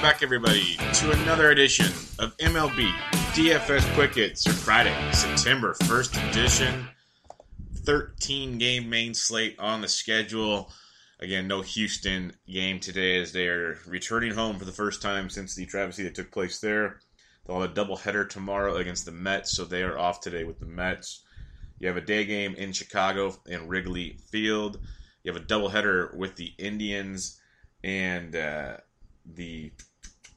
Welcome back, everybody, to another edition of MLB DFS Quick Hits for Friday, September 1st edition. 13 game main slate on the schedule. Again, no Houston game today as they are returning home for the first time since the travesty that took place there. They'll have a doubleheader tomorrow against the Mets, so they are off today with the Mets. You have a day game in Chicago in Wrigley Field. You have a doubleheader with the Indians and uh, the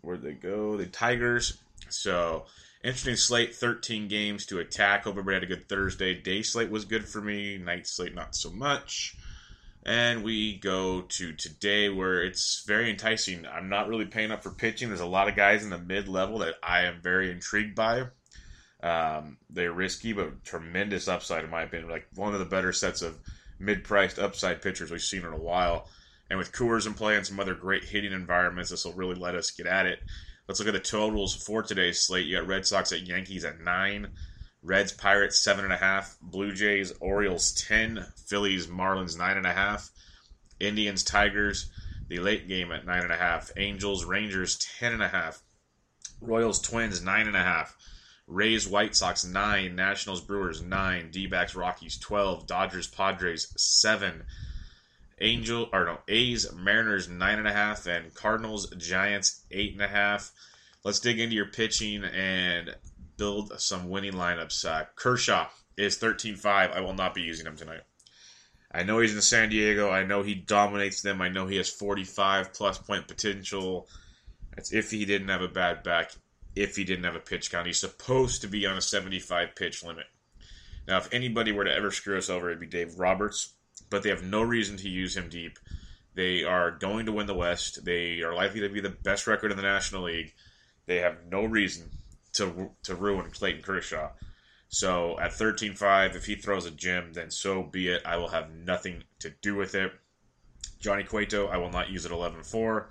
where'd they go? The Tigers. So interesting slate, 13 games to attack. Hope everybody had a good Thursday. Day slate was good for me. Night slate not so much. And we go to today where it's very enticing. I'm not really paying up for pitching. There's a lot of guys in the mid level that I am very intrigued by. Um, they're risky, but tremendous upside in my opinion. Like one of the better sets of mid-priced upside pitchers we've seen in a while. And with Coors in play and some other great hitting environments, this will really let us get at it. Let's look at the totals for today's slate. You got Red Sox at Yankees at nine, Reds Pirates seven and a half, Blue Jays Orioles ten, Phillies Marlins nine and a half, Indians Tigers the late game at nine and a half, Angels Rangers ten and a half, Royals Twins nine and a half. Rays, White Sox, 9. Nationals, Brewers, 9. D Rockies, 12. Dodgers, Padres, 7. Angel or no A's Mariners nine and a half and Cardinals Giants eight and a half. Let's dig into your pitching and build some winning lineups. Uh, Kershaw is 13-5. I will not be using him tonight. I know he's in San Diego. I know he dominates them. I know he has 45 plus point potential. That's if he didn't have a bad back. If he didn't have a pitch count, he's supposed to be on a 75 pitch limit. Now, if anybody were to ever screw us over, it'd be Dave Roberts but they have no reason to use him deep. They are going to win the West. They are likely to be the best record in the National League. They have no reason to to ruin Clayton Kershaw. So at 13-5, if he throws a gem, then so be it. I will have nothing to do with it. Johnny Cueto, I will not use at 11-4.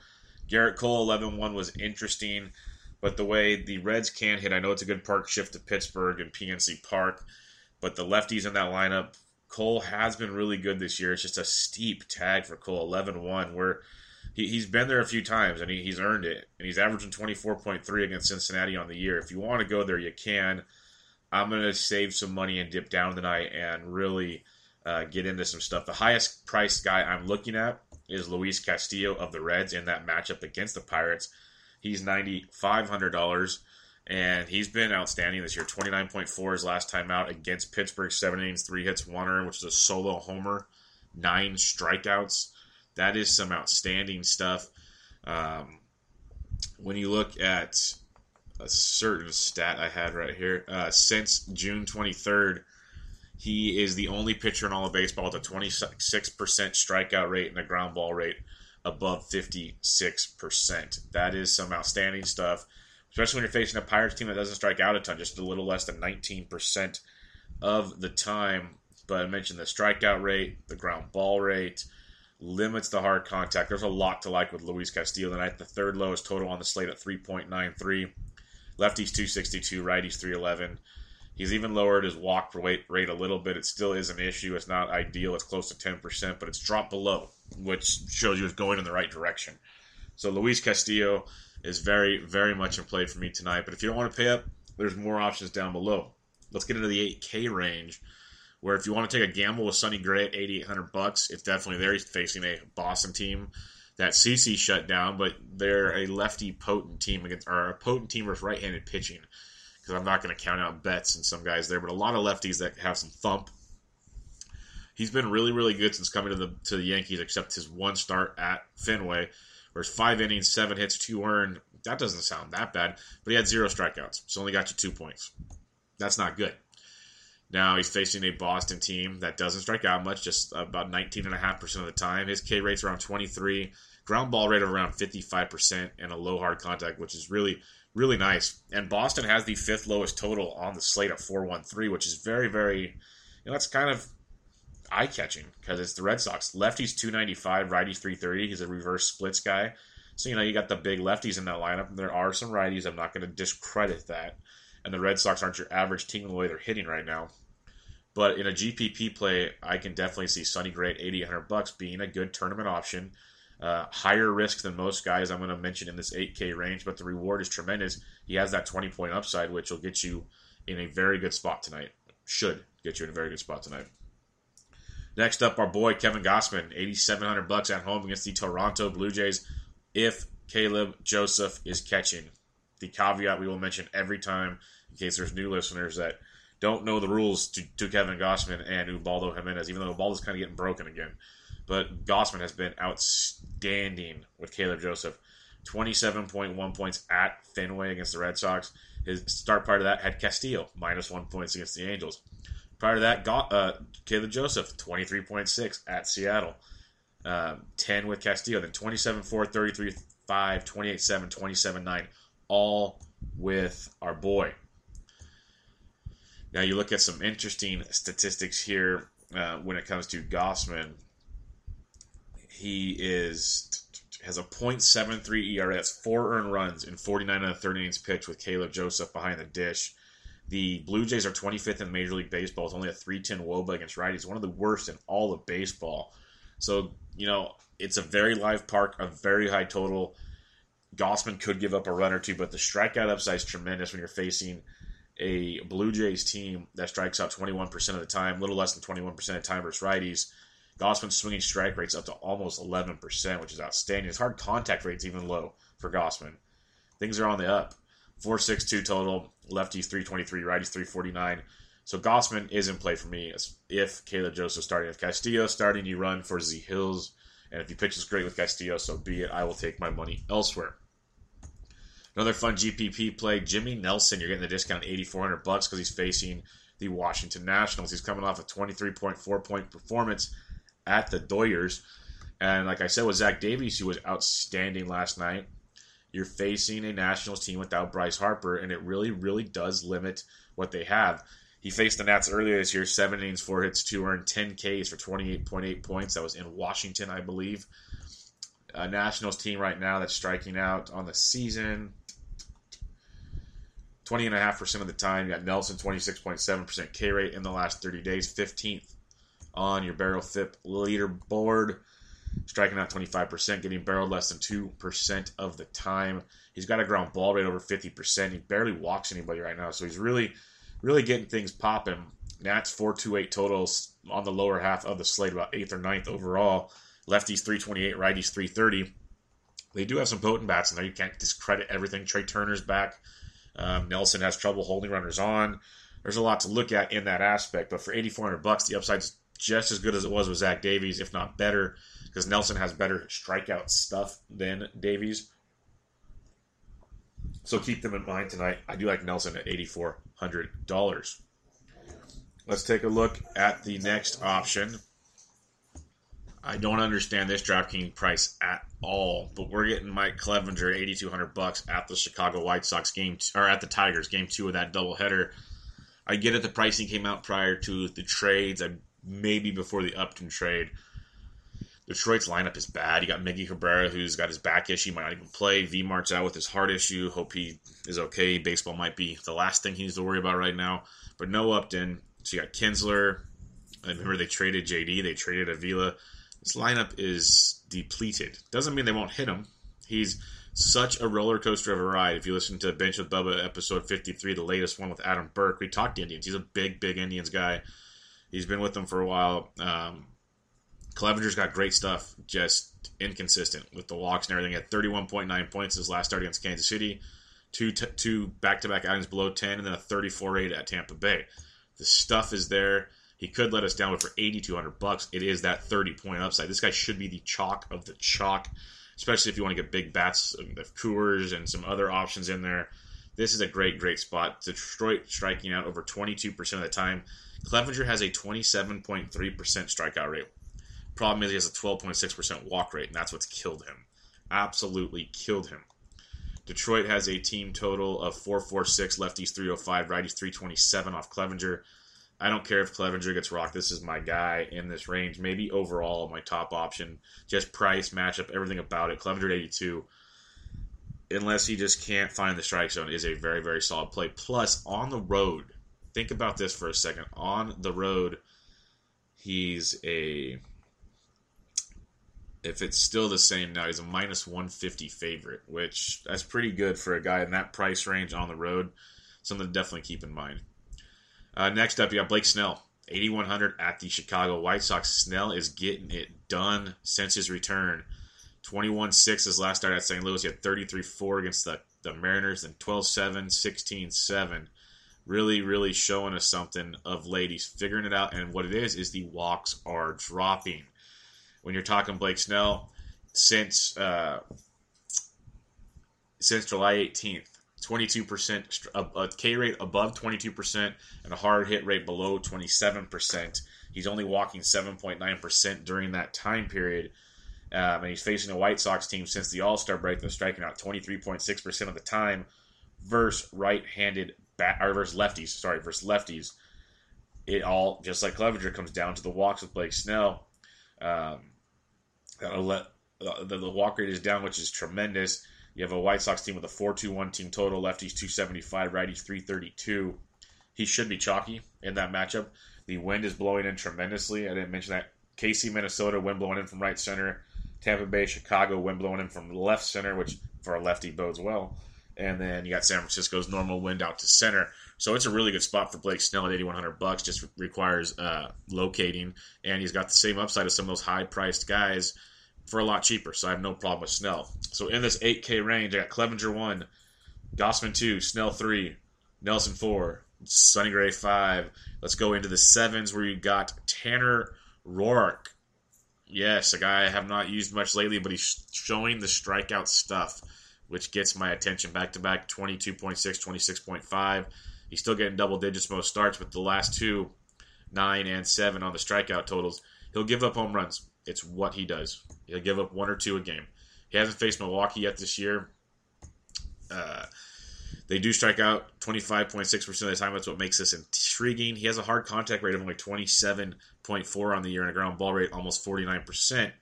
Gerrit Cole, 11-1 was interesting, but the way the Reds can hit, I know it's a good park shift to Pittsburgh and PNC Park, but the lefties in that lineup Cole has been really good this year. It's just a steep tag for Cole, 11 1, where he, he's been there a few times and he, he's earned it. And he's averaging 24.3 against Cincinnati on the year. If you want to go there, you can. I'm going to save some money and dip down tonight and really uh, get into some stuff. The highest priced guy I'm looking at is Luis Castillo of the Reds in that matchup against the Pirates. He's $9,500 and he's been outstanding this year. 29.4 his last time out against Pittsburgh, seven innings, three hits, one earned, which is a solo homer, nine strikeouts. That is some outstanding stuff. Um, when you look at a certain stat I had right here, uh, since June 23rd, he is the only pitcher in all of baseball with a 26% strikeout rate and a ground ball rate above 56%. That is some outstanding stuff especially when you're facing a Pirates team that doesn't strike out a ton, just a little less than 19% of the time. But I mentioned the strikeout rate, the ground ball rate, limits the hard contact. There's a lot to like with Luis Castillo tonight. The third lowest total on the slate at 3.93. Lefty's 262, righty's 311. He's even lowered his walk rate, rate a little bit. It still is an issue. It's not ideal. It's close to 10%, but it's dropped below, which shows you it's going in the right direction. So Luis Castillo is very, very much in play for me tonight. But if you don't want to pay up, there's more options down below. Let's get into the 8K range, where if you want to take a gamble with Sonny Gray at 8,800 bucks, it's definitely there. He's facing a Boston team that CC shut down, but they're a lefty potent team against, or a potent team with right-handed pitching. Because I'm not going to count out bets and some guys there, but a lot of lefties that have some thump. He's been really, really good since coming to the to the Yankees, except his one start at Fenway, where it's five innings, seven hits, two earned. That doesn't sound that bad, but he had zero strikeouts, so only got you two points. That's not good. Now he's facing a Boston team that doesn't strike out much, just about 19.5% of the time. His K rate's around 23, ground ball rate of around 55%, and a low hard contact, which is really, really nice. And Boston has the fifth lowest total on the slate at 413, which is very, very, you know, that's kind of eye catching because it's the Red Sox. Lefty's 295, righty's 330. He's a reverse splits guy. So, you know, you got the big lefties in that lineup. There are some righties. I'm not going to discredit that. And the Red Sox aren't your average team the way they're hitting right now. But in a GPP play, I can definitely see Sonny Gray at 8,800 bucks being a good tournament option. Uh, higher risk than most guys I'm going to mention in this 8K range, but the reward is tremendous. He has that 20 point upside, which will get you in a very good spot tonight. Should get you in a very good spot tonight. Next up, our boy Kevin Gausman, 8,700 bucks at home against the Toronto Blue Jays. If Caleb Joseph is catching, the caveat we will mention every time in case there's new listeners that don't know the rules to, to Kevin Gausman and Ubaldo Jimenez, even though Ubaldo's kind of getting broken again. But Gausman has been outstanding with Caleb Joseph. 27.1 points at Fenway against the Red Sox. His start part of that had Castillo, minus one points against the Angels. Prior to that, got, uh, Caleb Joseph, 23.6 at Seattle. Um, 10 with Castillo, then 27 4, 33 5, 28 7, 27 9, all with our boy now you look at some interesting statistics here uh, when it comes to Gausman. He is has a .73 ERA. That's four earned runs in 49 out of 30 innings pitched with Caleb Joseph behind the dish. The Blue Jays are 25th in Major League Baseball. It's only a 310 WOBA against righties, one of the worst in all of baseball. So, you know, it's a very live park, a very high total. Gausman could give up a run or two, but the strikeout upside is tremendous when you're facing – a Blue Jays team that strikes out 21% of the time, a little less than 21% of the time versus righties. Gausman's swinging strike rates up to almost 11%, which is outstanding. His hard contact rate's even low for Gausman. Things are on the up. 462 total, lefties 323, righties 349. So Gausman is in play for me if Caleb Joseph starting. If Castillo starting, you run for Z Hills. And if he pitches great with Castillo, so be it. I will take my money elsewhere. Another fun GPP play, Jimmy Nelson. You're getting the discount 8400 bucks because he's facing the Washington Nationals. He's coming off a 23.4 point performance at the Doyers. And like I said with Zach Davies, who was outstanding last night, you're facing a Nationals team without Bryce Harper, and it really, really does limit what they have. He faced the Nats earlier this year, seven innings, four hits, two earned, 10 Ks for 28.8 points. That was in Washington, I believe. A Nationals team right now that's striking out on the season. 20.5% of the time. You got Nelson, 26.7% K rate in the last 30 days, 15th on your barrel FIP leaderboard. Striking out 25%, getting barreled less than 2% of the time. He's got a ground ball rate over 50%. He barely walks anybody right now, so he's really, really getting things popping. Nats 428 totals on the lower half of the slate, about 8th or 9th overall. Lefties 328, righties 330. They do have some potent bats in there. You can't discredit everything. Trea Turner's back. Um, Nelson has trouble holding runners on. There's a lot to look at in that aspect, but for 8,400 bucks, the upside's just as good as it was with Zach Davies, if not better, because Nelson has better strikeout stuff than Davies. So keep them in mind tonight. I do like Nelson at $8,400. Let's take a look at the next option. I don't understand this DraftKings price at all, but we're getting Mike Clevinger at 8200 bucks at the Chicago White Sox game or at the Tigers game 2 of that doubleheader. I get it the pricing came out prior to the trades, uh, maybe before the Upton trade. Detroit's lineup is bad. You got Miggy Cabrera, who's got his back issue, might not even play. V Mart's out with his heart issue. Hope he is okay. Baseball might be the last thing he needs to worry about right now. But no Upton. So you got Kinsler. I remember they traded JD. They traded Avila. This lineup is depleted. Doesn't mean they won't hit him. He's such a roller coaster of a ride. If you listen to Bench with Bubba episode 53, the latest one with Adam Burke, we talked to Indians. He's a big, big Indians guy. He's been with them for a while. Um, Clevinger's got great stuff, just inconsistent with the walks and everything. At 31.9 points his last start against Kansas City, two t- two back-to-back outings below 10, and then a 34-8 at Tampa Bay. The stuff is there. He could let us down, but for 8,200 bucks, it is that 30-point upside. This guy should be the chalk of the chalk, especially if you want to get big bats of Coors and some other options in there. This is a great, great spot. Detroit striking out over 22% of the time. Clevinger has a 27.3% strikeout rate. Problem is, he has a 12.6% walk rate, and that's what's killed him. Absolutely killed him. Detroit has a team total of 446, lefties 305, righties 327 off Clevinger. I don't care if Clevinger gets rocked. This is my guy in this range. Maybe overall my top option. Just price, matchup, everything about it. Clevinger at 82, unless he just can't find the strike zone, is a very, very solid play. Plus, on the road, think about this for a second. On the road, he's a if it's still the same now, he's a minus 150 favorite, which that's pretty good for a guy in that price range on the road. Something to definitely keep in mind. Uh, next up, you got Blake Snell, 8,100 at the Chicago White Sox. Snell is getting it done since his return. 21 6 his last start at St. Louis. He had 33 4 against the, the Mariners, then 12 7, 16 7. Really, really showing us something of late. He's figuring it out, and what it is, is the walks are dropping when you're talking Blake Snell since uh, since July 18th. 22%, a, K rate above 22%, and a hard hit rate below 27%. He's only walking 7.9% during that time period. Um, and he's facing a White Sox team since the All Star break that's striking out 23.6% of the time versus right handed bat, or versus lefties, sorry, versus lefties. It all, just like Clevinger, comes down to the walks with Blake Snell. Um, let, uh, the, the walk rate is down, which is tremendous. You have a White Sox team with a 4-2-1 team total. Lefties 275, righties 332. He should be chalky in that matchup. The wind is blowing in tremendously. I didn't mention that. KC, Minnesota, wind blowing in from right center. Tampa Bay, Chicago, wind blowing in from left center, which for a lefty bodes well. And then you got San Francisco's normal wind out to center. So it's a really good spot for Blake Snell at 8100 bucks. Just requires uh, locating, and he's got the same upside as some of those high priced guys for a lot cheaper. So I have no problem with Snell. So in this 8K range, I got Clevinger 1, Gausman 2, Snell 3, Nelson 4, Sonny Gray 5. Let's go into the sevens where you got Tanner Roark. Yes, a guy I have not used much lately, but he's showing the strikeout stuff, which gets my attention. Back to back 22.6, 26.5. He's still getting double digits most starts, but the last two, 9 and 7 on the strikeout totals. He'll give up home runs. It's what he does. He'll give up one or two a game. He hasn't faced Milwaukee yet this year. Uh, they do strike out 25.6% of the time. That's what makes this intriguing. He has a hard contact rate of only 27.4 on the year and a ground ball rate almost 49%.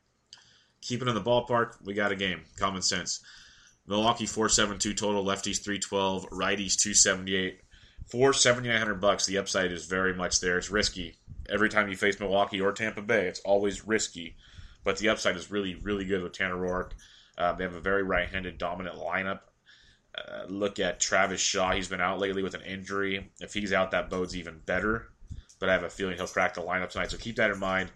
Keep it in the ballpark. We got a game. Common sense. Milwaukee 472 total, lefties 312, righties 278. For 7900 bucks, the upside is very much there. It's risky every time you face Milwaukee or Tampa Bay. It's always risky, but the upside is really, really good with Tanner Roark. Uh, they have a very right-handed dominant lineup. Uh, look at Travis Shaw. He's been out lately with an injury. If he's out, that bodes even better. But I have a feeling he'll crack the lineup tonight. So keep that in mind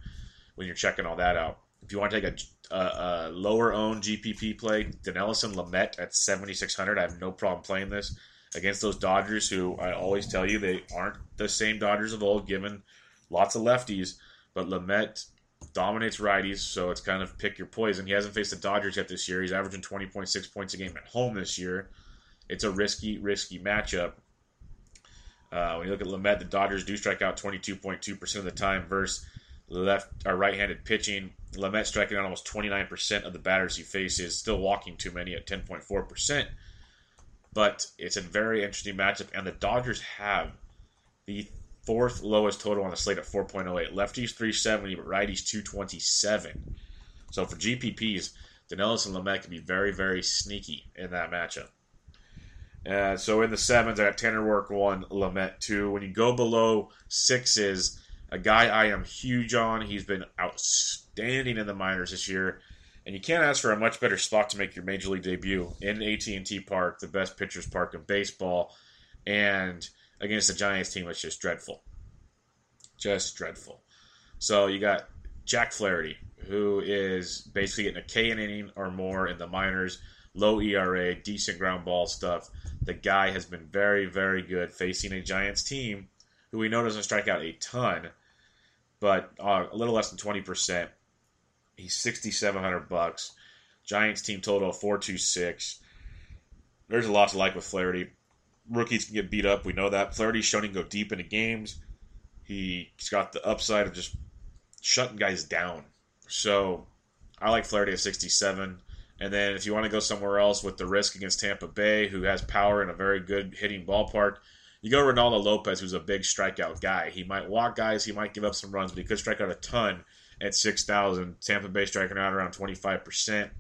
when you're checking all that out. If you want to take a, a, a lower owned GPP play, Dinelson Lamet at 7,600. I have no problem playing this against those Dodgers, who I always tell you they aren't the same Dodgers of old, given lots of lefties, but Lamet dominates righties, so it's kind of pick your poison. He hasn't faced the Dodgers yet this year. He's averaging 20.6 points a game at home this year. It's a risky, risky matchup. Uh, when you look at Lamet, the Dodgers do strike out 22.2% of the time versus left or right-handed pitching. Lamet striking out almost 29% of the batters he faces, still walking too many at 10.4%. But it's a very interesting matchup, and the Dodgers have the fourth lowest total on the slate at 4.08. Lefties 370, but righties 227. So for GPPs, Dinelson Lamet can be very, very sneaky in that matchup. Uh, so in the sevens, I got Tanner Roark one, Lamet two. When you go below sixes, a guy I am huge on. He's been outstanding in the minors this year, and you can't ask for a much better spot to make your major league debut in AT&T Park, the best pitchers park in baseball, and against the Giants team that's just dreadful, just dreadful. So you got Jack Flaherty, who is basically getting a K an inning or more in the minors, low ERA, decent ground ball stuff. The guy has been very, very good facing a Giants team who we know doesn't strike out a ton, but uh, a little less than 20%. He's 6700 bucks. Giants team total 426. There's a lot to like with Flaherty. Rookies can get beat up. We know that. Flaherty's shown can go deep into games. He's got the upside of just shutting guys down. So I like Flaherty at 67. And then if you want to go somewhere else with the risk against Tampa Bay, who has power and a very good hitting ballpark, you go Reynaldo Lopez, who's a big strikeout guy. He might walk guys, he might give up some runs, but he could strike out a ton at 6,000. Tampa Bay striking out around 25%.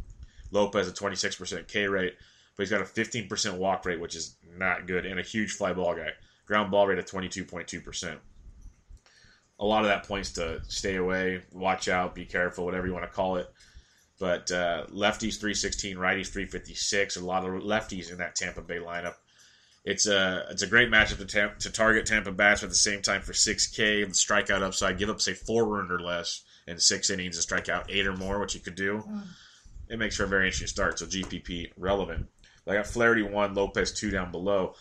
Lopez a 26% K rate, but he's got a 15% walk rate, which is not good, and a huge fly ball guy. Ground ball rate of 22.2%. A lot of that points to stay away, watch out, be careful, whatever you want to call it. But uh, lefties 316, righties 356. A lot of lefties in that Tampa Bay lineup. It's a it's a great matchup to, tam- to target Tampa bats at the same time for 6K. The strikeout upside, give up say four run or less in six innings and strike out eight or more, which you could do. Mm. It makes for a very interesting start. So GPP relevant. I got Flaherty one, Lopez two down below.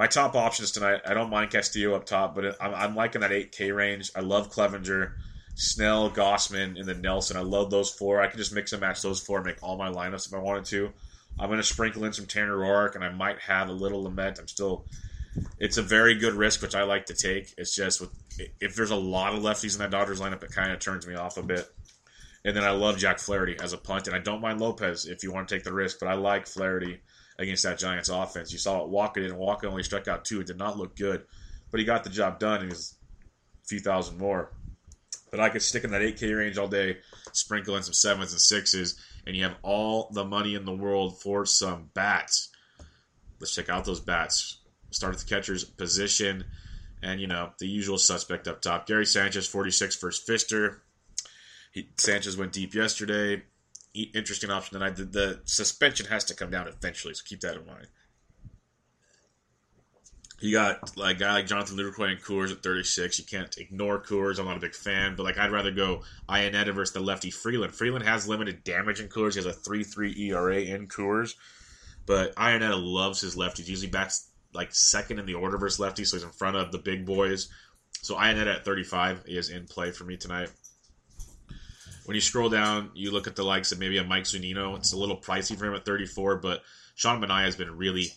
My top options tonight. I don't mind Castillo up top, but I'm, I'm liking that 8K range. I love Clevinger, Snell, Gausman, and then Nelson. I love those four. I can just mix and match those four and make all my lineups if I wanted to. I'm going to sprinkle in some Tanner Roark, and I might have a little Lamet. I'm still. It's a very good risk, which I like to take. It's just with if there's a lot of lefties in that Dodgers lineup, it kind of turns me off a bit. And then I love Jack Flaherty as a punt, and I don't mind Lopez if you want to take the risk, but I like Flaherty against that Giants offense. You saw it Walker did, and Walker only struck out two. It did not look good, but he got the job done, and he's a few thousand more. But I could stick in that 8K range all day, sprinkle in some sevens and sixes, and you have all the money in the world for some bats. Let's check out those bats. Start at the catcher's position, and you know the usual suspect up top. Gary Sanchez, 46 first Fister. He, Sanchez went deep yesterday. Interesting option tonight. The, the suspension has to come down eventually, so keep that in mind. You got like a guy like Jonathan Lucroy and Coors at 36. You can't ignore Coors. I'm not a big fan, but like I'd rather go Iannetta versus the lefty Freeland. Freeland has limited damage in Coors. He has a 3-3 ERA in Coors, but Iannetta loves his lefties. Usually bats like second in the order versus lefty, so he's in front of the big boys. So Iannetta at 35 is in play for me tonight. When you scroll down, you look at the likes of maybe a Mike Zunino. It's a little pricey for him at 34, but Sean Manaea has been really,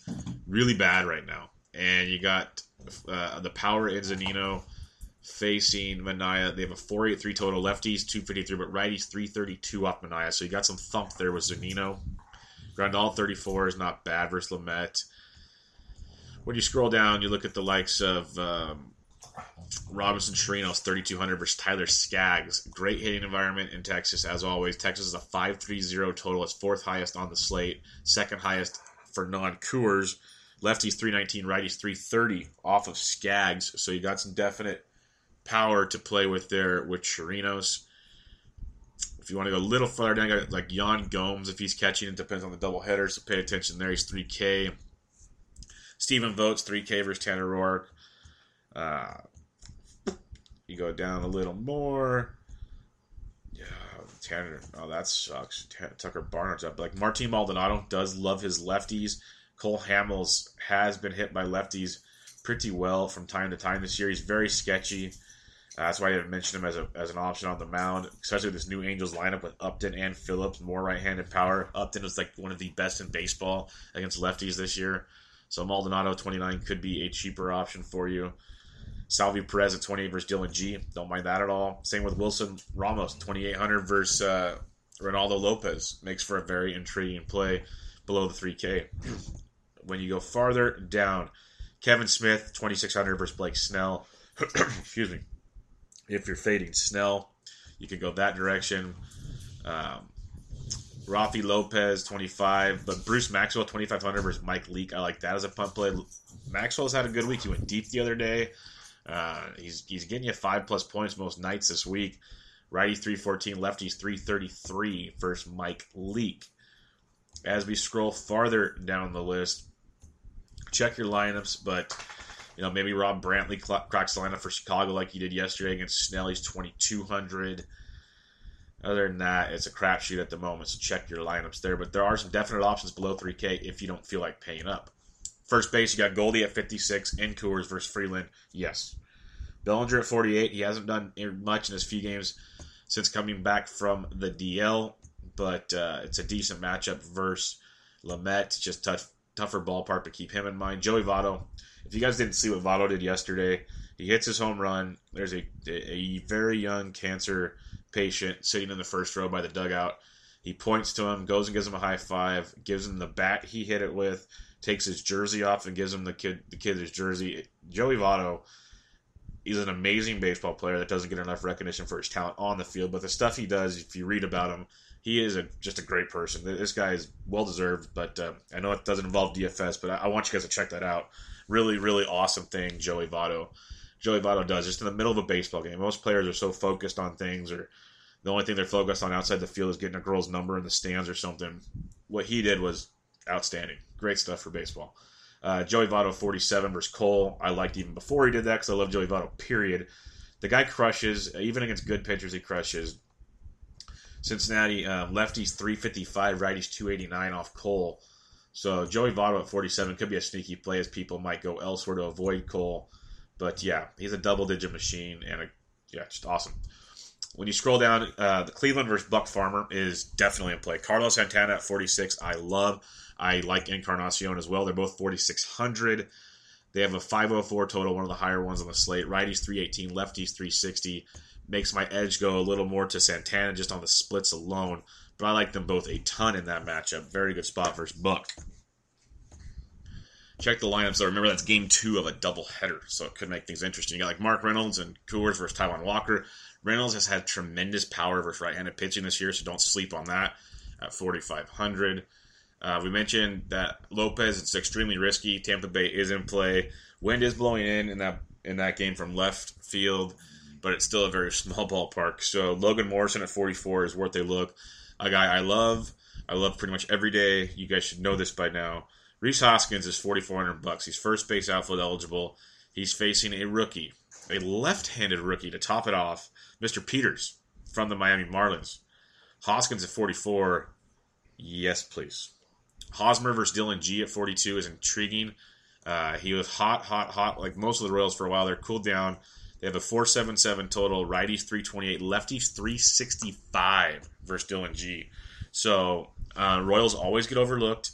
really bad right now and you got uh, the power in Zunino facing Manaea. They have a 483 total. Lefties 253, but righties 332 off Manaea. So you got some thump there with Zunino. Grandal 34 is not bad versus Lamet. When you scroll down, you look at the likes of um, Robinson Chirinos 3200 versus Tyler Skaggs. Great hitting environment in Texas, as always. Texas is a 530 total. It's fourth highest on the slate, second highest for non Coors. Lefties 319, righties 330 off of Skaggs. So you got some definite power to play with there with Chirinos. If you want to go a little further down, got like Yan Gomes if he's catching. It depends on the double header, so pay attention there. He's 3K. Stephen Vogt 3K versus Tanner Roark. Uh, you go down a little more. Yeah, Tanner. Oh, that sucks. Tucker Barnhart's up. Like Martin Maldonado does love his lefties. Cole Hamels has been hit by lefties pretty well from time to time this year. He's very sketchy. Uh, that's why I didn't mention him as, a, as an option on the mound, especially this new Angels lineup with Upton and Phillips, more right handed power. Upton was like one of the best in baseball against lefties this year. So Maldonado 29 could be a cheaper option for you. Salvy Perez at 28 versus Dillon Gee. Don't mind that at all. Same with Wilson Ramos, 2,800 versus uh, Reynaldo Lopez. Makes for a very intriguing play below the 3K when you go farther down, Kevan Smith, 2,600 versus Blake Snell. Excuse me. If you're fading Snell, you can go that direction. Um, Rafi Lopez, 25. But Bruce Maxwell, 2,500 versus Mike Leake. I like that as a punt play. Maxwell's had a good week. He went deep the other day. Uh, he's, he's getting you five plus points most nights this week. Righty 314, lefties 333 versus Mike Leake. As we scroll farther down the list, check your lineups, but you know maybe Rob Brantley cracks the lineup for Chicago like he did yesterday against Snelly's 2200. Other than that, it's a crapshoot at the moment, so check your lineups there. But there are some definite options below 3K if you don't feel like paying up. First base, you got Goldie at 56, in Coors versus Freeland. Yes. Bellinger at 48. He hasn't done much in his few games since coming back from the DL, but uh, it's a decent matchup versus Lamet. Just tough, tougher ballpark to keep him in mind. Joey Votto. If you guys didn't see what Votto did yesterday, he hits his home run. There's a, a very young cancer patient sitting in the first row by the dugout. He points to him, goes and gives him a high five, gives him the bat he hit it with, takes his jersey off and gives him the kid the kid his jersey. Joey Votto, he's an amazing baseball player that doesn't get enough recognition for his talent on the field, but the stuff he does, if you read about him, he is a, just a great person. This guy is well deserved, but uh, I know it doesn't involve DFS, but I, I, want you guys to check that out. Really, really awesome thing Joey Votto. Joey Votto does just in the middle of a baseball game. Most players are so focused on things or the only thing they're focused on outside the field is getting a girl's number in the stands or something. What he did was outstanding. Great stuff for baseball. Uh, Joey Votto, 47 versus Cole. I liked even before he did that because I love Joey Votto, period. The guy crushes. Even against good pitchers, he crushes. Cincinnati, uh, lefties 355, righties 289 off Cole. So Joey Votto at 47 could be a sneaky play as people might go elsewhere to avoid Cole. But yeah, he's a double digit machine and a, yeah, just awesome. When you scroll down, uh, the Cleveland versus Buck Farmer is definitely in play. Carlos Santana at 46, I love. I like Encarnacion as well. They're both 4,600. They have a 504 total, one of the higher ones on the slate. Righties 318, lefties 360. Makes my edge go a little more to Santana just on the splits alone. But I like them both a ton in that matchup. Very good spot versus Buck. Check the lineups though. Remember that's game two of a double header, so it could make things interesting. You got like Mark Reynolds and Coors versus Taijuan Walker. Reynolds has had tremendous power versus right-handed pitching this year, so don't sleep on that at 4,500. Uh, we mentioned that Lopez it's extremely risky. Tampa Bay is in play. Wind is blowing in in that in that game from left field, but it's still a very small ballpark. So Logan Morrison at 44 is worth a look. A guy I love. I love pretty much every day. You guys should know this by now. Rhys Hoskins is 4,400 bucks. He's first base outfield eligible. He's facing a rookie, a left-handed rookie to top it off Mr. Peters from the Miami Marlins. Hoskins at 44. Yes, please. Hosmer versus Dillon Gee at 42 is intriguing. Uh, he was hot, hot, hot like most of the Royals for a while. They're cooled down. They have a 477 total. Righties 328, lefties 365 versus Dillon Gee. So uh, Royals always get overlooked.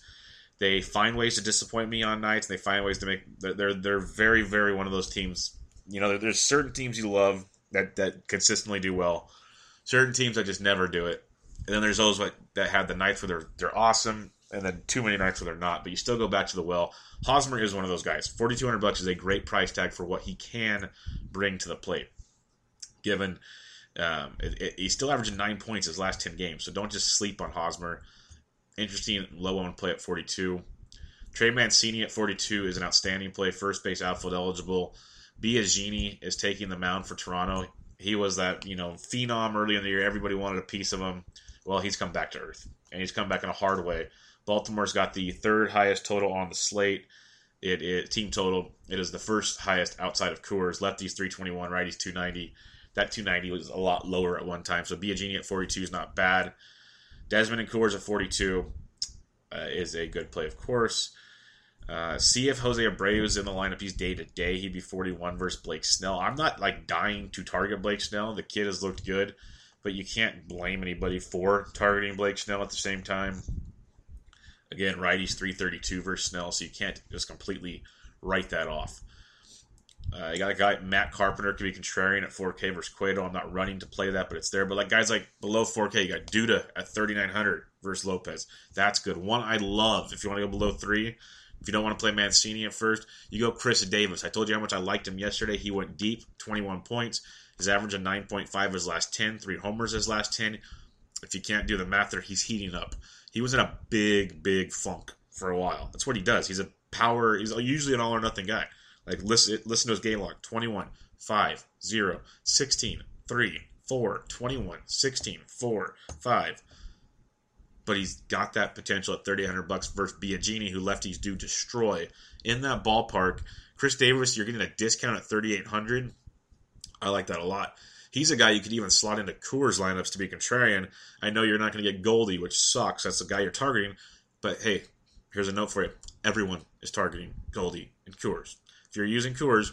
They find ways to disappoint me on nights. They find ways to make. They're they're very very one of those teams. You know, there's certain teams you love that that consistently do well. Certain teams that just never do it, and then there's those that, that have the nights where they're they're awesome, and then too many nights where they're not. But you still go back to the well. Hosmer is one of those guys. Forty two hundred bucks is a great price tag for what he can bring to the plate. Given um, it, it, he's still averaging nine points his last ten games, so don't just sleep on Hosmer. Interesting low owned play at forty two. Trey Mancini at 42 is an outstanding play, first base outfield eligible. Biagini is taking the mound for Toronto. He was that, you know, phenom early in the year. Everybody wanted a piece of him. Well, he's come back to earth, and he's come back in a hard way. Baltimore's got the third highest total on the slate. It is team total. It is the first highest outside of Coors. Lefties 321, righties 290. That 290 was a lot lower at one time. So Biagini at 42 is not bad. Desmond and Coors at 42 uh, is a good play, of course. Uh, see if Jose Abreu is in the lineup. He's day to day. He'd be 41 versus Blake Snell. I'm not like dying to target Blake Snell. The kid has looked good, but you can't blame anybody for targeting Blake Snell at the same time. Again, righties 332 versus Snell, so you can't just completely write that off. Uh, you got a guy Matt Carpenter could be contrarian at 4K versus Cueto. I'm not running to play that, but it's there. But like guys like below 4K, you got Duda at 3900 versus Lopez. That's good. One I love. If you want to go below three, if you don't want to play Mancini at first, you go Chris Davis. I told you how much I liked him yesterday. He went deep, 21 points. His average of 9.5 his last 10, three homers his last 10. If you can't do the math there, he's heating up. He was in a big, big funk for a while. That's what he does. He's a power. He's usually an all or nothing guy. Like listen, listen to his game log: 21, 5, 0, 16, 3, 4, 21, 16, 4, 5. But he's got that potential at 3,800 bucks versus Biagini, who lefties do destroy in that ballpark. Chris Davis, you're getting a discount at 3,800. I like that a lot. He's a guy you could even slot into Coors lineups to be contrarian. I know you're not going to get Goldie, which sucks. That's the guy you're targeting. But hey, here's a note for you. Everyone is targeting Goldie and Coors. If you're using Coors,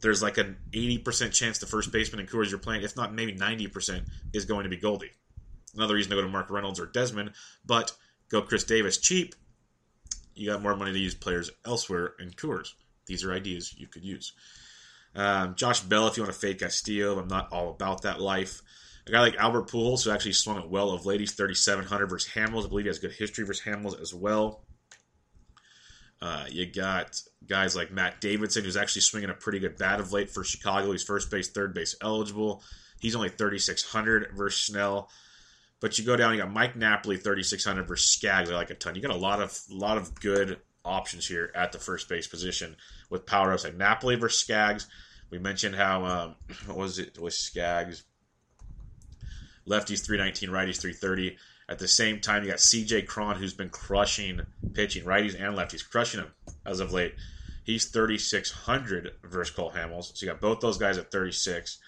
there's like an 80% chance the first baseman in Coors you're playing, if not maybe 90%, is going to be Goldie. Another reason to go to Mark Reynolds or Desmond, but go Chris Davis cheap. You got more money to use players elsewhere in Coors. These are ideas you could use. Um, Josh Bell, if you want to fade Castillo, I'm not all about that life. A guy like Albert Pujols, who actually swung it well of late, he's 3,700 versus Hamels. I believe he has good history versus Hamels as well. Uh, you got guys like Matt Davidson, who's actually swinging a pretty good bat of late for Chicago. He's first base, third base eligible. He's only 3,600 versus Snell. But you go down, you got Mike Napoli, 3,600 versus Skaggs. I like a ton. You got a lot of lot of good options here at the first base position with power ups like Napoli versus Skaggs. We mentioned how um, what was it with Skaggs? Lefties 319, righties 330. At the same time, you got CJ Cron, who's been crushing pitching, righties and lefties, crushing them as of late. He's 3,600 versus Cole Hamels. So you got both those guys at 36.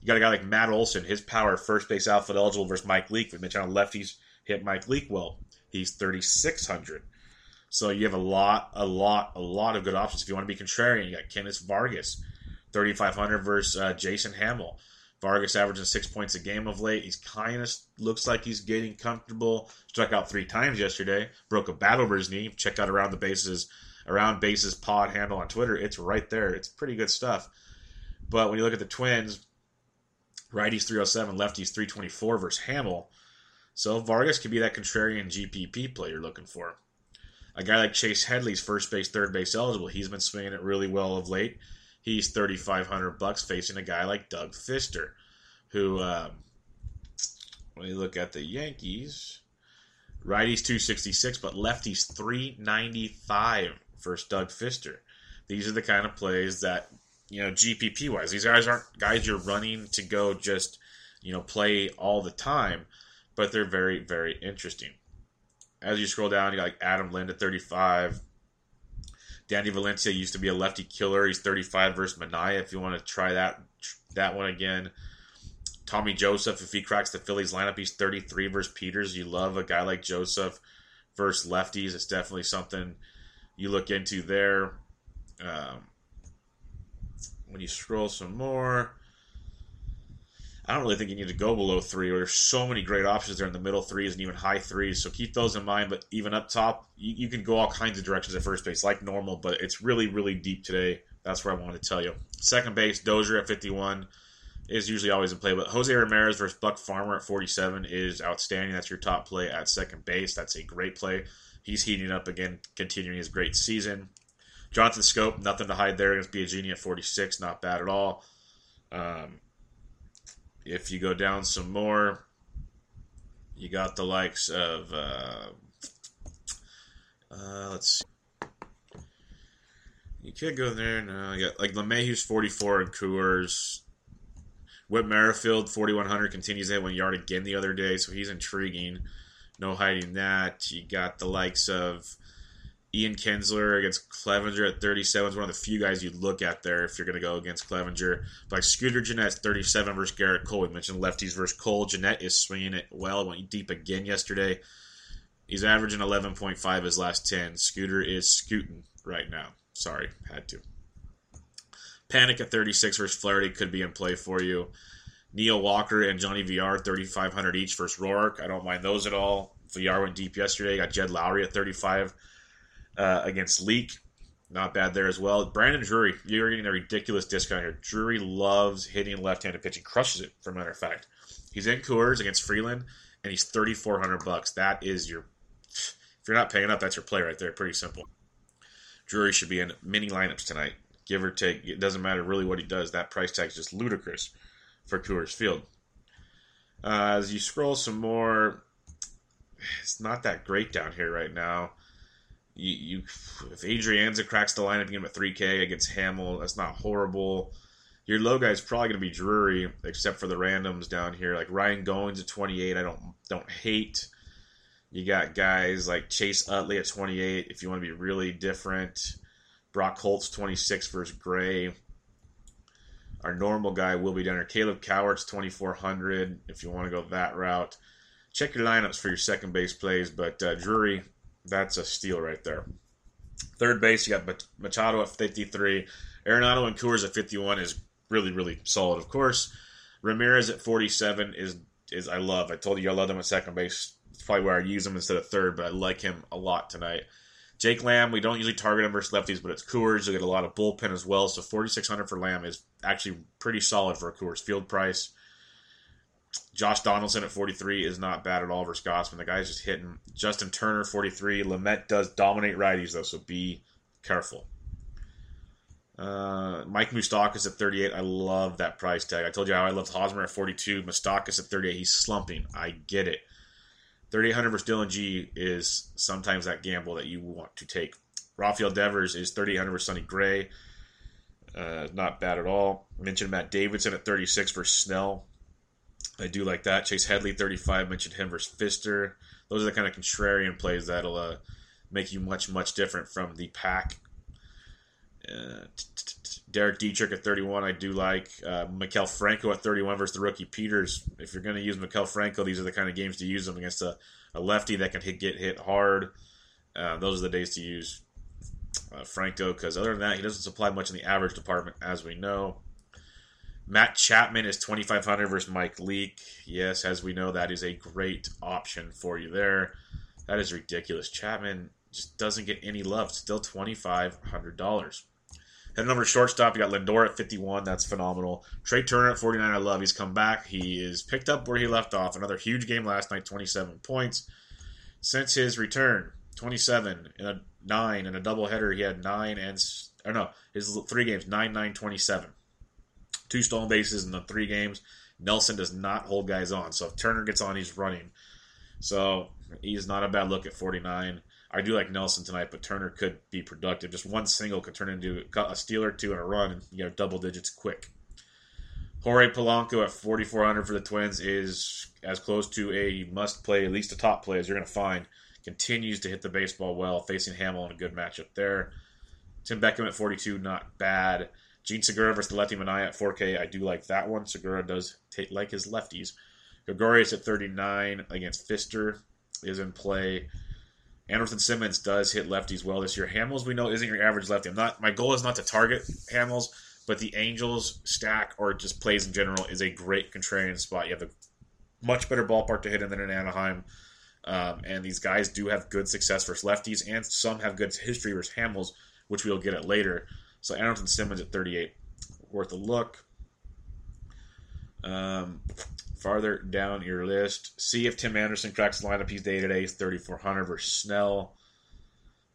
You got a guy like Matt Olson, his power, first base outfield eligible versus Mike Leake. We mentioned how lefties hit Mike Leake well. He's 3,600. So you have a lot, a lot, a lot of good options. If you want to be contrarian, you got Kennys Vargas, 3,500 versus uh, Jason Hammel. Vargas averaging six points a game of late. He's kind of looks like he's getting comfortable. Struck out three times yesterday. Broke a bat over his knee. Check out around the bases, around bases pod handle on Twitter. It's right there. It's pretty good stuff. But when you look at the Twins, righties 307, lefties 324 versus Hammel. So Vargas could be that contrarian GPP play you're looking for. A guy like Chase Headley's first base, third base eligible. He's been swinging it really well of late. He's thirty five hundred bucks facing a guy like Doug Fister, who um, when you look at the Yankees, righties two sixty six, but lefties three ninety five versus Doug Fister. These are the kind of plays that you know GPP wise. These guys aren't guys you're running to go just you know play all the time, but they're very very interesting. As you scroll down, you got like Adam Lind at 35, Danny Valencia used to be a lefty killer. He's 35 versus Manaea. If you want to try that that one again. Tommy Joseph, if he cracks the Phillies lineup, he's 33 versus Peters. You love a guy like Joseph versus lefties. It's definitely something you look into there. Um, when you scroll some more, I don't really think you need to go below three. There's so many great options there in the middle threes and even high threes. So keep those in mind. But even up top, you, you can go all kinds of directions at first base, like normal. But it's really, really deep today. That's where I wanted to tell you. Second base, Dozier at 51 is usually always in play. But Jose Ramirez versus Buck Farmer at 47 is outstanding. That's your top play at second base. That's a great play. He's heating up again, continuing his great season. Jonathan Schoop, nothing to hide there against Biagini at 46. Not bad at all. Um, if you go down some more, you got the likes of uh, uh, let's see. You could go there. No, you got like LeMahieu's 44 and Coors. Whit Merrifield 4100 continues that one yard again the other day, so he's intriguing. No hiding that. You got the likes of Ian Kinsler against Clevinger at 37 is one of the few guys you'd look at there if you're going to go against Clevinger. But like Scooter Gennett 37 versus Gerrit Cole. We mentioned lefties versus Cole. Gennett is swinging it well. Went deep again yesterday. He's averaging 11.5 his last 10. Scooter is scooting right now. Sorry, had to. Panik at 36 versus Flaherty could be in play for you. Neil Walker and Johnny VR 3,500 each versus Roark. I don't mind those at all. VR went deep yesterday. Got Jed Lowrie at 35 uh, against Leake. Not bad there as well. Brandon Drury, you're getting a ridiculous discount here. Drury loves hitting left-handed pitching, crushes it. For a matter of fact, he's in Coors against Freeland, and he's thirty four hundred bucks. That is your. If you're not paying up, that's your play right there. Pretty simple. Drury should be in many lineups tonight, give or take. It doesn't matter really what he does. That price tag is just ludicrous for Coors Field. Uh, as you scroll some more, it's not that great down here right now. You, you if Adrianza cracks the lineup, you get him at 3K against Hammel. That's not horrible. Your low guy is probably going to be Drury, except for the randoms down here. Like Ryan Goins at 28, I don't don't hate. You got guys like Chase Utley at 28 if you want to be really different. Brock Holtz 26 versus Gray. Our normal guy will be down here. Caleb Cowart's 2400 if you want to go that route. Check your lineups for your second base plays, but uh, Drury, that's a steal right there. Third base, you got Machado at 53. Arenado and Coors at 51 is really, really solid, of course. Ramirez at 47 is is I love. I told you I love him at second base. It's probably where I use him instead of third, but I like him a lot tonight. Jake Lamb, we don't usually target him versus lefties, but it's Coors. You'll get a lot of bullpen as well. So 4600 for Lamb is actually pretty solid for a Coors field price. Josh Donaldson at 43 is not bad at all versus Gausman. The guy's just hitting. Justin Turner, 43. Lamet does dominate righties, though, so be careful. Uh, Mike Moustakas at 38. I love that price tag. I told you how I loved Hosmer at 42. Moustakas at 38. He's slumping. I get it. 3800 versus Dillon Gee is sometimes that gamble that you want to take. Rafael Devers is 3800 versus Sonny Gray. Uh, not bad at all. Mentioned Matt Davidson at 36 versus Snell. I do like that. Chase Headley, 35, mentioned him versus Fister. Those are the kind of contrarian plays that'll uh, make you much, much different from the pack. Uh, Derek Dietrich at 31, I do like. Uh, Maikel Franco at 31 versus the rookie Peters. If you're going to use Maikel Franco, these are the kind of games to use them against a, lefty that can get hit hard. Uh, those are the days to use Franco because other than that, he doesn't supply much in the average department, as we know. Matt Chapman is 2,500 versus Mike Leake. Yes, as we know, that is a great option for you there. That is ridiculous. Chapman just doesn't get any love. Still $2,500. Head to shortstop, you got Lindor at 51. That's phenomenal. Trea Turner at 49. I love. He's come back. He is picked up where he left off. Another huge game last night, 27 points. Since his return, 27 in a 9 in a doubleheader. He had 9 and, or no, his three games, 9 9 27 two stolen bases in the three games. Nelson does not hold guys on. So if Turner gets on, he's running. So he's not a bad look at 49. I do like Nelson tonight, but Turner could be productive. Just one single could turn into a steal or two and a run, and you know double digits quick. Jorge Polanco at 4,400 for the Twins is as close to a must play, at least a top play as you're going to find. Continues to hit the baseball well, facing Hammel in a good matchup there. Tim Beckham at 42, not bad. Jean Segura versus the lefty Manaea at 4K. I do like that one. Segura does take like his lefties. Gregorius at 39 against Fister is in play. Anderson Simmons does hit lefties well this year. Hamels, we know, isn't your average lefty. I'm not. My goal is not to target Hamels, but the Angels stack or just plays in general is a great contrarian spot. You have a much better ballpark to hit in than in Anaheim. Um, and these guys do have good success versus lefties, and some have good history versus Hamels, which we'll get at later. So Andrelton Simmons at 38, worth a look. Um, farther down your list, see if Tim Anderson cracks the lineup. He's day to day, 3,400 versus Snell.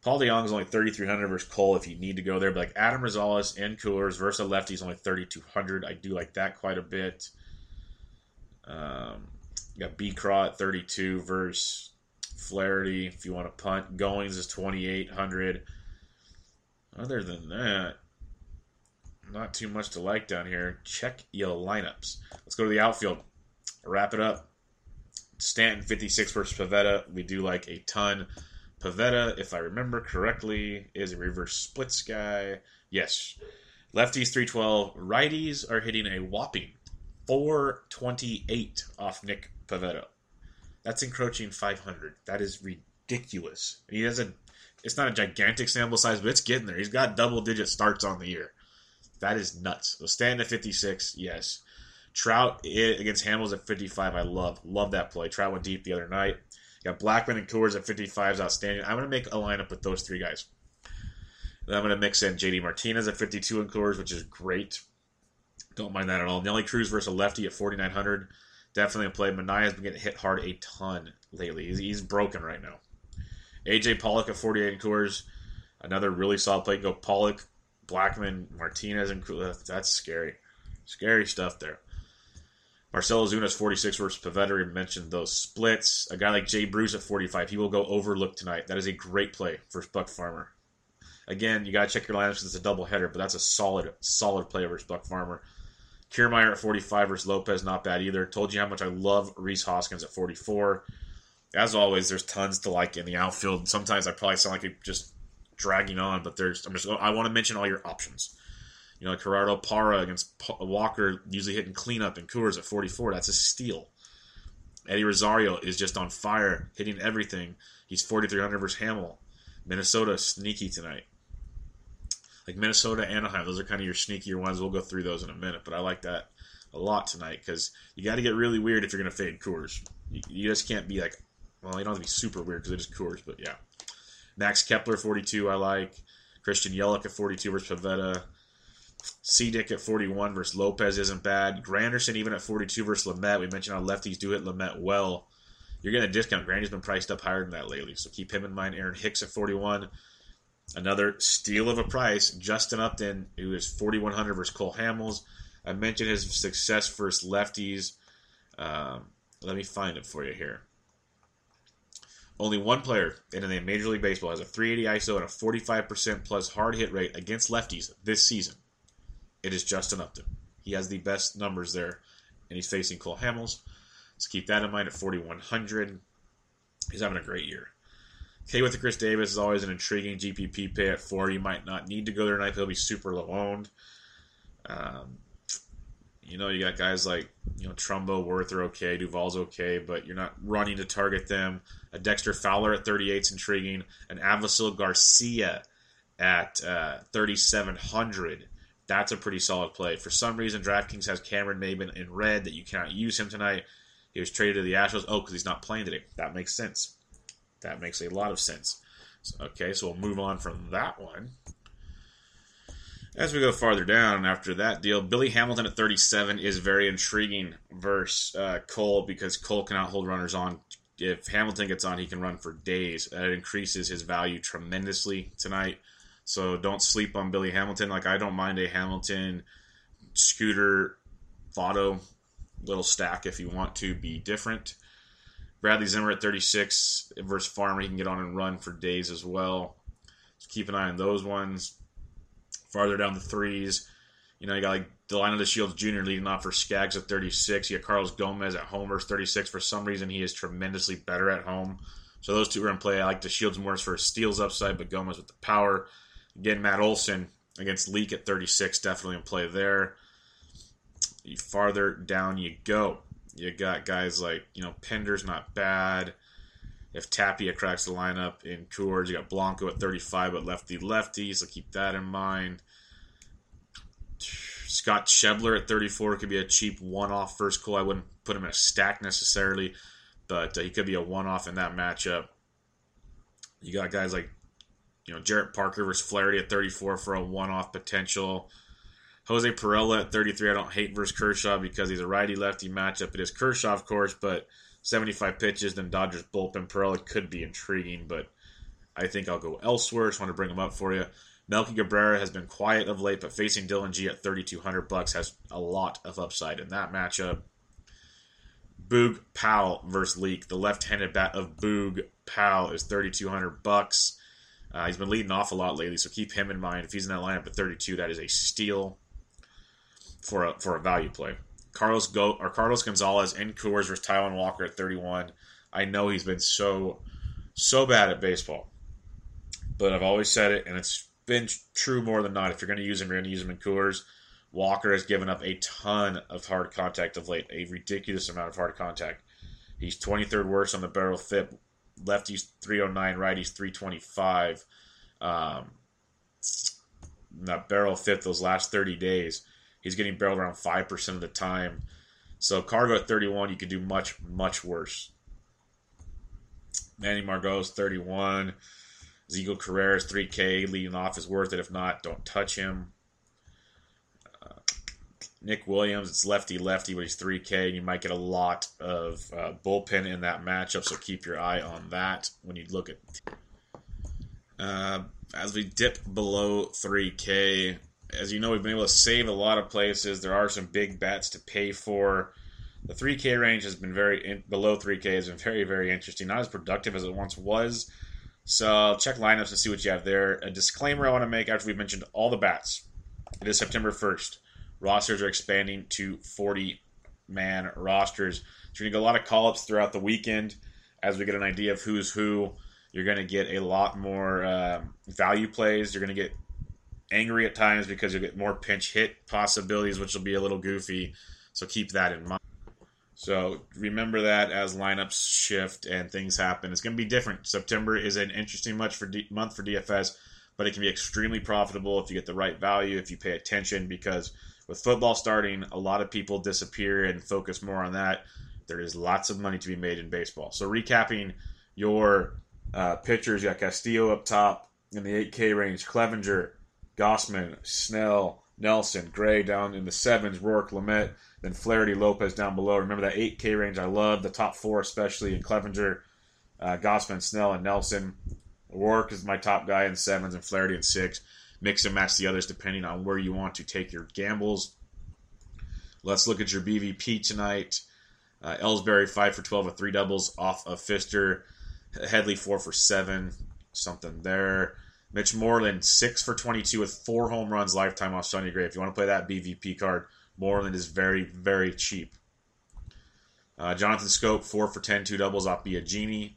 Paul DeJong is only 3,300 versus Cole if you need to go there. But like Adam Rosales and Coolers versus a lefty is only 3,200. I do like that quite a bit. Um, got B Craw at 32 versus Flaherty if you want to punt. Goins is 2,800. Other than that, not too much to like down here. Check your lineups. Let's go to the outfield. Wrap it up. Stanton 56 versus Pivetta. We do like a ton. Pivetta, if I remember correctly, is a reverse splits guy. Yes. Lefties 312. Righties are hitting a whopping 428 off Nick Pivetta. That's encroaching 500. That is ridiculous. He a it's not a gigantic sample size, but it's getting there. He's got double digit starts on the year. That is nuts. So Stanton 56, yes. Trout against Hamels at 55, I love. Love that play. Trout went deep the other night. You got Blackmon and Coors at 55 is outstanding. I'm going to make a lineup with those three guys. Then I'm going to mix in JD Martinez at 52 and Coors, which is great. Don't mind that at all. Nelly Cruz versus lefty at 4,900. Definitely a play. Manaea has been getting hit hard a ton lately. He's, he's broken right now. AJ Pollock at 48 Coors. Another really solid play. Go Pollock, Blackmon, Martinez, and that's scary. Scary stuff there. Marcell Ozuna's 46 versus. We mentioned those splits. A guy like Jay Bruce at 45, he will go overlook tonight. That is a great play for Buck Farmer. Again, you got to check your lineups because it's a double header, but that's a solid, solid play versus Buck Farmer. Kiermaier at 45 versus Lopez, not bad either. Told you how much I love Rhys Hoskins at 44. As always, there's tons to like in the outfield. Sometimes I probably sound like I'm just dragging on, but there's I'm just I want to mention all your options. You know, Gerardo Parra against Walker, usually hitting cleanup in Coors at 44. That's a steal. Eddie Rosario is just on fire, hitting everything. He's 4,300 versus Hammel. Minnesota sneaky tonight. Like Minnesota, Anaheim, those are kind of your sneakier ones. We'll go through those in a minute, but I like that a lot tonight because you got to get really weird if you're going to fade Coors. You, you, just can't be like, well, you don't have to be super weird because it is Coors, but yeah. Max Kepler, 42, I like. Christian Yelich at 42 versus Pivetta. Dick at 41 versus Lopez isn't bad. Granderson even at 42 versus Lamet. We mentioned how lefties do hit Lamet well. You're getting a discount. Grandy's been priced up higher than that lately, so keep him in mind. Aaron Hicks at 41. Another steal of a price. Justin Upton, who is 4,100 versus Cole Hamels. I mentioned his success versus lefties. Um, let me find it for you here. Only one player in the Major League Baseball has a 380 ISO and a 45% plus hard hit rate against lefties this season. It is Justin Upton. He has the best numbers there, and he's facing Cole Hamels. So keep that in mind at 4,100. He's having a great year. K with the Chris Davis is always an intriguing GPP pay at four. You might not need to go there tonight. He'll be super low owned. Um, you know, you got guys like you know Trumbo, Werth are okay, Duvall's okay, but you're not running to target them. A Dexter Fowler at 38 is intriguing. An Avisail Garcia at uh, 3,700. That's a pretty solid play. For some reason, DraftKings has Cameron Maybin in red that you cannot use him tonight. He was traded to the Astros. Oh, because he's not playing today. That makes sense. That makes a lot of sense. Okay, so we'll move on from that one. As we go farther down after that deal, Billy Hamilton at 37 is very intriguing versus uh, Cole because Cole cannot hold runners on. If Hamilton gets on, he can run for days. That increases his value tremendously tonight. So don't sleep on Billy Hamilton. Like I don't mind a Hamilton scooter Votto little stack if you want to be different. Bradley Zimmer at 36 versus Farmer. He can get on and run for days as well. So keep an eye on those ones. Farther down the threes, you know, you got like Delino Shields Jr. leading off for Skaggs at 36. You got Carlos Gomez at home versus 36. For some reason, he is tremendously better at home. So those two are in play. I like the Shields more for steals upside, but Gomez with the power. Again, Matt Olson against Leake at 36, definitely in play there. Farther down you go, you got guys like, you know, Pender's not bad. If Tapia cracks the lineup in Coors, you got Blanco at 35, but lefty lefty, so keep that in mind. Scott Schebler at 34 could be a cheap one off first call. I wouldn't put him in a stack necessarily, but uh, he could be a one off in that matchup. You got guys like, you know, Jarrett Parker versus Flaherty at 34 for a one off potential. Jose Pirela at 33. I don't hate versus Kershaw because he's a righty lefty matchup. It is Kershaw, of course, but 75 pitches, then Dodgers bullpen. Pirela could be intriguing, but I think I'll go elsewhere. Just want to bring him up for you. Melky Cabrera has been quiet of late, but facing Dillon Gee at 3,200 bucks has a lot of upside in that matchup. Boog Powell versus Leake. The left-handed bat of Boog Powell is 3,200 bucks. Uh, he's been leading off a lot lately, so keep him in mind. If he's in that lineup at 32, that is a steal for a for a value play. Carlos Go or Carlos Gonzalez in Coors versus Taijuan Walker at 31. I know he's been so so bad at baseball, but I've always said it, and it's been true more than not. If you're going to use him, you're going to use him in Coors. Walker has given up a ton of hard contact of late, a ridiculous amount of hard contact. He's 23rd worst on the barrel FIP. Lefties 309, righties 325. Um, that barrel FIP those last 30 days He's getting barreled around 5% of the time. So Cargo at 31, you could do much, much worse. Manny Margot's 31. Ezequiel Carrera's 3K leading off is worth it. If not, don't touch him. Uh, Nick Williams, it's lefty lefty, but he's 3K, and you might get a lot of uh, bullpen in that matchup, so keep your eye on that when you look at. Uh, as we dip below 3K, as you know, we've been able to save a lot of places. There are some big bets to pay for. The 3K range has been very in, below 3K has been very very interesting. Not as productive as it once was. So check lineups and see what you have there. A disclaimer I want to make after we've mentioned all the bats. It is September 1st. Rosters are expanding to 40 man rosters. So you're going to get a lot of call ups throughout the weekend as we get an idea of who's who. You're going to get a lot more um, value plays. You're going to get angry at times because you'll get more pinch hit possibilities, which will be a little goofy. So keep that in mind. So remember that as lineups shift and things happen. It's going to be different. September is an interesting month for D- month for DFS, but it can be extremely profitable if you get the right value, if you pay attention. Because with football starting, a lot of people disappear and focus more on that. There is lots of money to be made in baseball. So recapping your uh, pitchers, you got Castillo up top in the 8K range, Clevinger, Gausman, Snell, Nelson, Gray down in the sevens, Roark, Lamet, then Flaherty, Lopez down below. Remember that 8K range I love, the top four especially in Clevinger, uh, Gausman, Snell, and Nelson. Roark is my top guy in sevens and Flaherty in six. Mix and match the others depending on where you want to take your gambles. Let's look at your BVP tonight. Uh, Ellsbury, 5 for 12 with three doubles off of Fister. Headley, 4 for 7. Something there. Mitch Moreland, 6 for 22 with four home runs lifetime off Sonny Gray. If you want to play that BVP card, Moreland is very, very cheap. Uh, Jonathan Schoop, 4 for 10, two doubles off Biagini.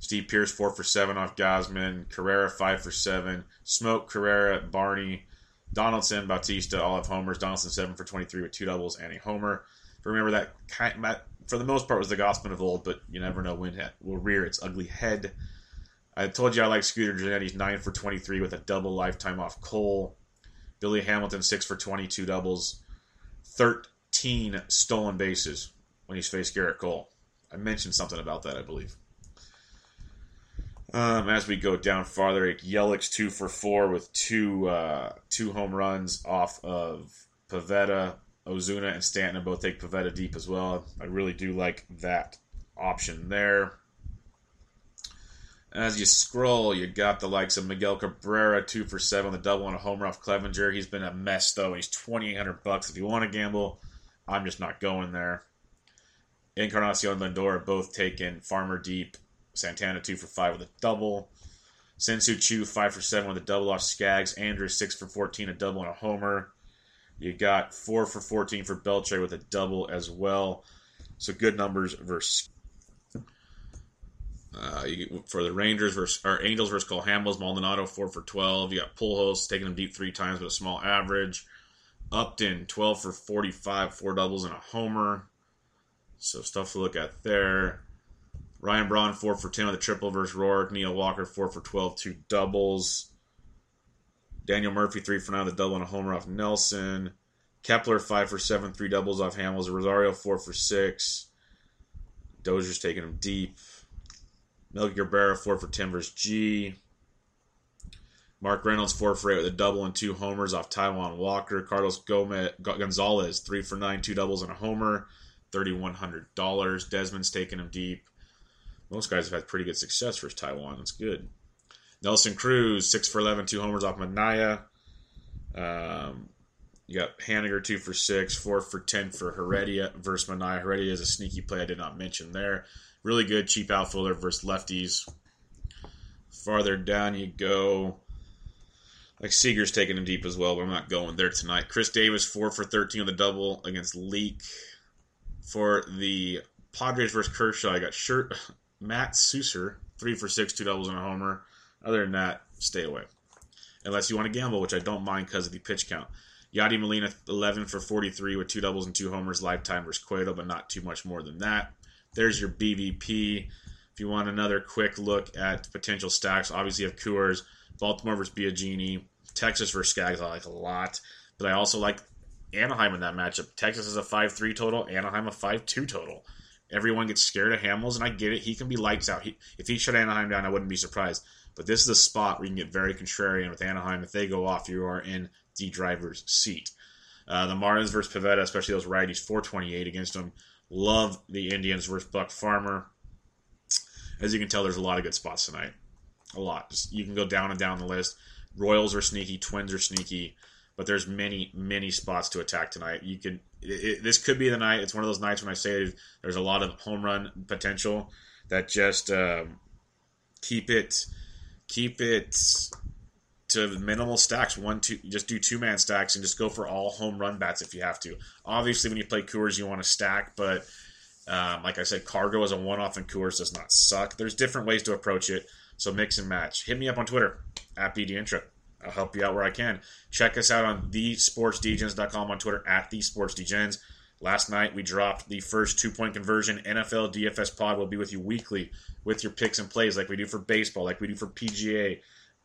Steve Pearce, 4 for 7 off Gausman. Carrera, 5 for 7. Smoak, Carrera, Barney. Donaldson, Bautista, all have homers. Donaldson, 7 for 23 with two doubles and a homer. Remember that, for the most part, was the Gausman of old, but you never know when it will rear its ugly head. I told you I like Scooter Gennett's 9 for 23 with a double lifetime off Cole. Billy Hamilton, 6 for 22 doubles. 13 stolen bases when he's faced Gerrit Cole. I mentioned something about that, I believe. Um, as we go down farther, Yelich two for four with two uh, two home runs off of Pivetta, Ozuna, and Stanton. Both take Pivetta deep as well. I really do like that option there. As you scroll, you got the likes of Miguel Cabrera, two for seven, the double and a homer off Clevinger. He's been a mess though. He's twenty eight hundred bucks. If you want to gamble, I'm just not going there. Encarnacion and Lindor both taken Farmer deep. Santana two for five with a double. Shin-Soo Choo five for seven with a double off Skaggs. Andrews six for fourteen, a double and a homer. You got four for fourteen for Beltre with a double as well. So good numbers versus uh, you, for the Rangers versus or Angels versus Cole Hamels, Maldonado four for twelve. You got Pujols taking them deep three times with a small average. Upton twelve for forty five, four doubles and a homer. So stuff to look at there. Ryan Braun four for ten with a triple versus Roark. Neil Walker four for 12, two doubles. Daniel Murphy three for nine with a double and a homer off Nelson. Kepler five for seven, three doubles off Hamels. Rosario four for six. Dozier's taking him deep. Melky Cabrera, 4 for 10 versus Gee. Mark Reynolds, 4 for 8 with a double and two homers off Taijuan Walker. Carlos Gomez, Gonzalez, 3 for 9, two doubles and a homer. $3,100. Desmond's taking him deep. Most guys have had pretty good success versus Taijuan. That's good. Nelson Cruz, 6 for 11, two homers off Manaea. Um, you got Haniger, 2 for 6, 4 for 10 for Heredia versus Manaea. Heredia is a sneaky play I did not mention there. Really good cheap outfielder versus lefties. Farther down you go. Like Seager's taking him deep as well, but I'm not going there tonight. Chris Davis, 4 for 13 on the double against Leake. For the Padres versus Kershaw, I got shirt Matt Souser, 3 for 6, two doubles and a homer. Other than that, stay away. Unless you want to gamble, which I don't mind because of the pitch count. Yadi Molina, 11 for 43 with two doubles and two homers, lifetime versus Cueto, but not too much more than that. There's your BVP. If you want another quick look at potential stacks, obviously you have Coors, Baltimore versus Biagini, Texas versus Skaggs, I like a lot. But I also like Anaheim in that matchup. Texas is a 5 3 total, Anaheim a 5 2 total. Everyone gets scared of Hamels, and I get it. He can be lights out. He, if he shut Anaheim down, I wouldn't be surprised. But this is a spot where you can get very contrarian with Anaheim. If they go off, you are in the driver's seat. Uh, the Marlins versus Pivetta, especially those righties, 428 against them. Love the Indians versus Buck Farmer. As you can tell, there's a lot of good spots tonight. A lot. Just, you can go down and down the list. Royals are sneaky. Twins are sneaky. but there's many many spots to attack tonight. You can it, it, this could be the night. It's one of those nights when I say there's a lot of home run potential that just um, keep it keep it to minimal stacks. One, two, just do two man stacks and just go for all home run bats if you have to. Obviously, when you play Coors, you want to stack, but um, like I said, cargo as a one off in Coors does not suck. There's different ways to approach it, so mix and match. Hit me up on Twitter at BDintra. I'll help you out where I can. Check us out on thesportsdgens.com on Twitter at thesportsdgens. Last night we dropped the first two point conversion NFL DFS pod. will be with you weekly with your picks and plays like we do for baseball, like we do for PGA.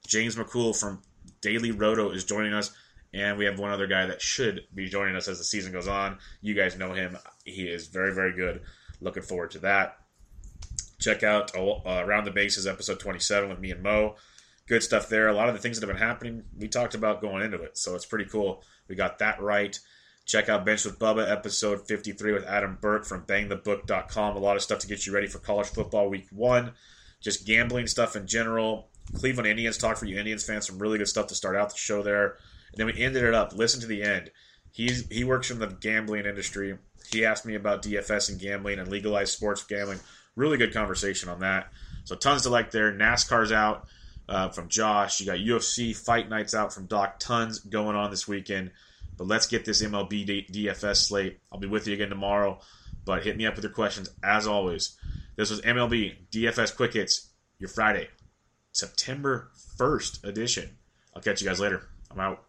James McCool from Daily Roto is joining us, and we have one other guy that should be joining us as the season goes on. You guys know him; he is very, very good. Looking forward to that. Check out uh, Around the Bases episode 27 with me and Mo. Good stuff there. A lot of the things that have been happening, we talked about going into it, so it's pretty cool. We got that right. Check out Bench with Bubba episode 53 with Adam Burke from bangthebook.com. A lot of stuff to get you ready for college football week one. Just gambling stuff in general. Cleveland Indians talk for you Indians fans. Some really good stuff to start out the show there. And then we ended it up. Listen to the end. He's he works in the gambling industry. He asked me about DFS and gambling and legalized sports gambling. Really good conversation on that. So tons to like there. NASCAR's out uh, from Josh. You got UFC fight nights out from Doc. Tons going on this weekend. But let's get this MLB DFS slate. I'll be with you again tomorrow. But hit me up with your questions as always. This was MLB DFS Quick Hits, your Friday, September 1st edition. I'll catch you guys later. I'm out.